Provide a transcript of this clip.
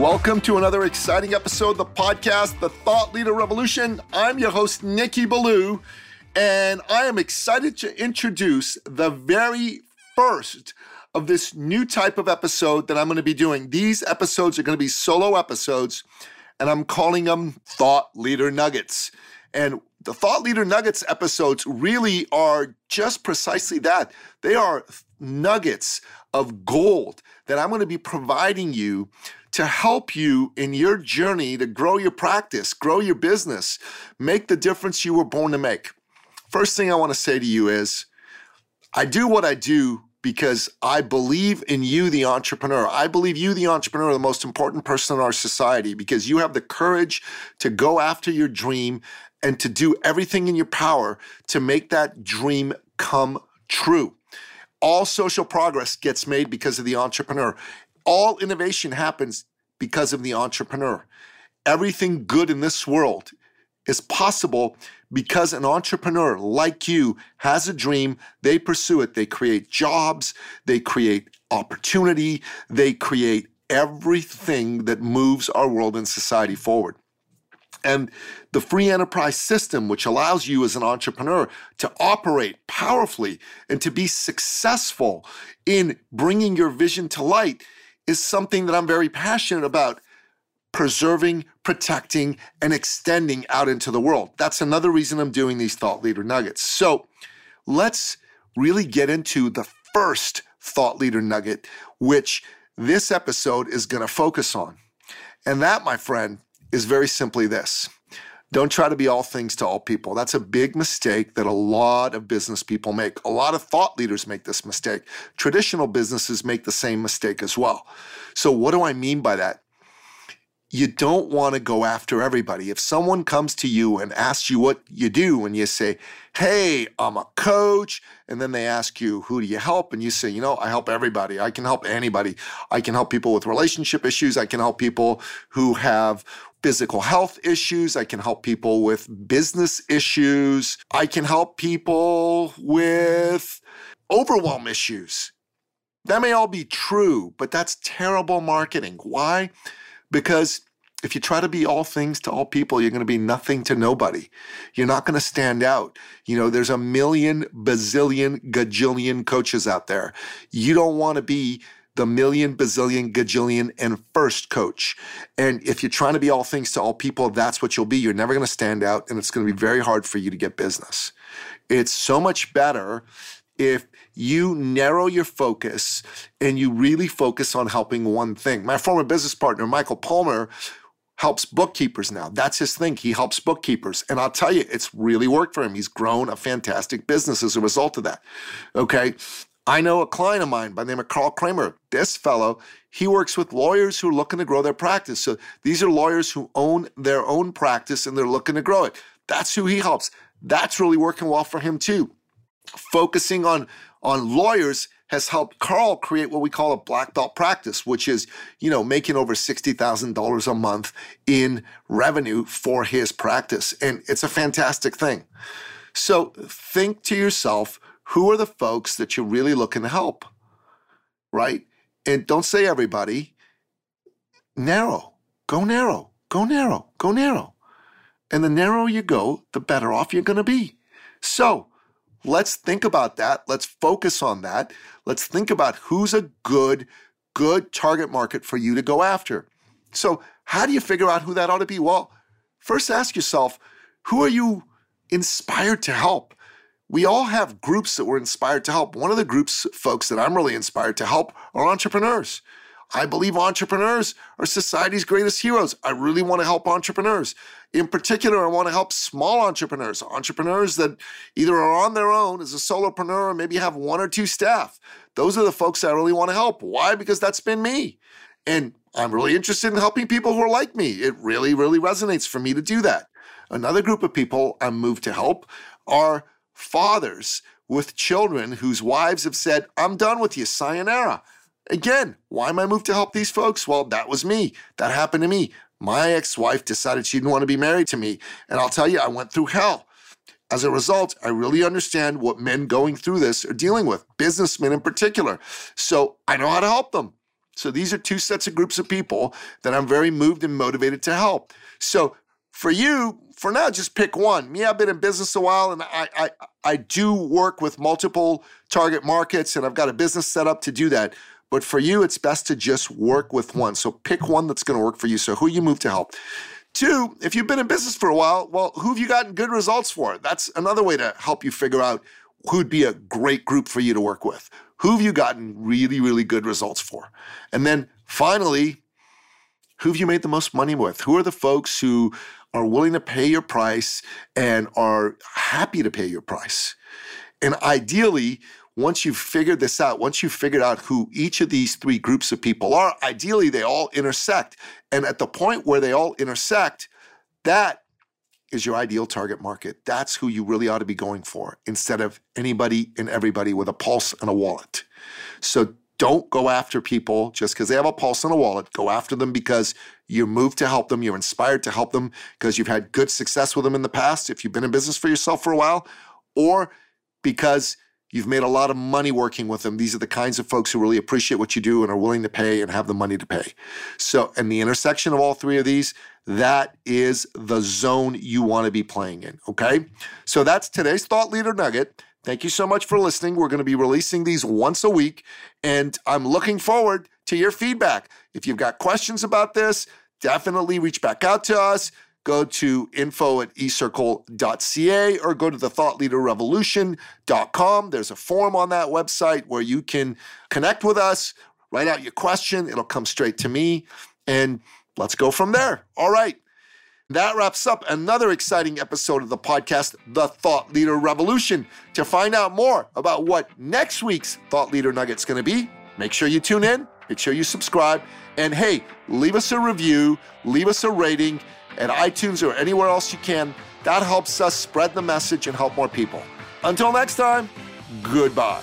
Welcome to another exciting episode of the podcast, The Thought Leader Revolution. I'm your host, Nicky Billou, and I am excited to introduce the very first of this new type of episode that I'm going to be doing. These episodes are going to be solo episodes, and I'm calling them Thought Leader Nuggets. And the Thought Leader Nuggets episodes really are just precisely that. They are nuggets of gold that I'm going to be providing you to help you in your journey to grow your practice, grow your business, make the difference you were born to make. First thing I want to say to you is I do what I do because I believe in you, the entrepreneur. I believe you, the entrepreneur, are the most important person in our society because you have the courage to go after your dream and to do everything in your power to make that dream come true. All social progress gets made because of the entrepreneur. All innovation happens because of the entrepreneur. Everything good in this world is possible because an entrepreneur like you has a dream, they pursue it, they create jobs, they create opportunity, they create everything that moves our world and society forward. And the free enterprise system, which allows you as an entrepreneur to operate powerfully and to be successful in bringing your vision to light, is something that I'm very passionate about preserving, protecting, and extending out into the world. That's another reason I'm doing these thought leader nuggets. So let's really get into the first thought leader nugget, which this episode is going to focus on. And that, my friend, is very simply this don't try to be all things to all people. That's a big mistake that a lot of business people make. A lot of thought leaders make this mistake. Traditional businesses make the same mistake as well. So, what do I mean by that? You don't want to go after everybody. If someone comes to you and asks you what you do, and you say, Hey, I'm a coach, and then they ask you, Who do you help? And you say, You know, I help everybody. I can help anybody. I can help people with relationship issues. I can help people who have physical health issues. I can help people with business issues. I can help people with overwhelm issues. That may all be true, but that's terrible marketing. Why? Because if you try to be all things to all people, you're going to be nothing to nobody. You're not going to stand out. You know, there's a million, bazillion, gajillion coaches out there. You don't want to be the million, bazillion, gajillion, and first coach. And if you're trying to be all things to all people, that's what you'll be. You're never going to stand out, and it's going to be very hard for you to get business. It's so much better if you narrow your focus and you really focus on helping one thing. My former business partner, Michael Palmer, helps bookkeepers now. That's his thing. He helps bookkeepers. And I'll tell you, it's really worked for him. He's grown a fantastic business as a result of that. Okay. I know a client of mine by the name of Carl Kramer. This fellow, he works with lawyers who are looking to grow their practice. So these are lawyers who own their own practice and they're looking to grow it. That's who he helps. That's really working well for him too. Focusing on on lawyers has helped Carl create what we call a black belt practice, which is, you know, making over $60,000 a month in revenue for his practice. And it's a fantastic thing. So think to yourself, who are the folks that you're really looking to help? Right? And don't say everybody. Narrow. Go narrow. Go narrow. Go narrow. And the narrower you go, the better off you're going to be. So let's think about that. Let's focus on that. Let's think about who's a good, good target market for you to go after. So, how do you figure out who that ought to be? Well, first ask yourself, who are you inspired to help? We all have groups that we're inspired to help. One of the groups, folks, that I'm really inspired to help are entrepreneurs. I believe entrepreneurs are society's greatest heroes. I really want to help entrepreneurs. In particular, I want to help small entrepreneurs, entrepreneurs that either are on their own as a solopreneur or maybe have one or two staff. Those are the folks I really want to help. Why? Because that's been me. And I'm really interested in helping people who are like me. It really, really resonates for me to do that. Another group of people I'm moved to help are fathers with children whose wives have said, I'm done with you, sayonara. Again, why am I moved to help these folks? Well, that was me. That happened to me. My ex wife decided she didn't want to be married to me. And I'll tell you, I went through hell. As a result, I really understand what men going through this are dealing with, businessmen in particular. So I know how to help them. So these are two sets of groups of people that I'm very moved and motivated to help. So for you, for now, just pick one. Me, I've been in business a while and I, I, I do work with multiple target markets and I've got a business set up to do that. But for you, it's best to just work with one. So pick one that's going to work for you. So who you move to help. Two, if you've been in business for a while, well, who have you gotten good results for? That's another way to help you figure out who'd be a great group for you to work with. Who have you gotten really, really good results for? And then finally, who have you made the most money with? Who are the folks who are willing to pay your price and are happy to pay your price? And ideally, once you've figured this out, once you've figured out who each of these three groups of people are, ideally they all intersect. And at the point where they all intersect, that is your ideal target market. That's who you really ought to be going for instead of anybody and everybody with a pulse and a wallet. So don't go after people just because they have a pulse and a wallet. Go after them because you moved to help them. You're inspired to help them because you've had good success with them in the past, if you've been in business for yourself for a while, or because You've made a lot of money working with them. These are the kinds of folks who really appreciate what you do and are willing to pay and have the money to pay. So, and the intersection of all three of these, that is the zone you want to be playing in. Okay. So that's today's Thought Leader Nugget. Thank you so much for listening. We're going to be releasing these once a week, and I'm looking forward to your feedback. If you've got questions about this, definitely reach back out to us go to info at ecircle.ca or go to the thoughtleaderrevolution.com. There's a form on that website where you can connect with us, write out your question. It'll come straight to me, and let's go from there. All right. That wraps up another exciting episode of the podcast, The Thought Leader Revolution. To find out more about what next week's Thought Leader Nugget's going to be, make sure you tune in, make sure you subscribe, and hey, leave us a review, leave us a rating at iTunes or anywhere else you can. That helps us spread the message and help more people. Until next time, goodbye.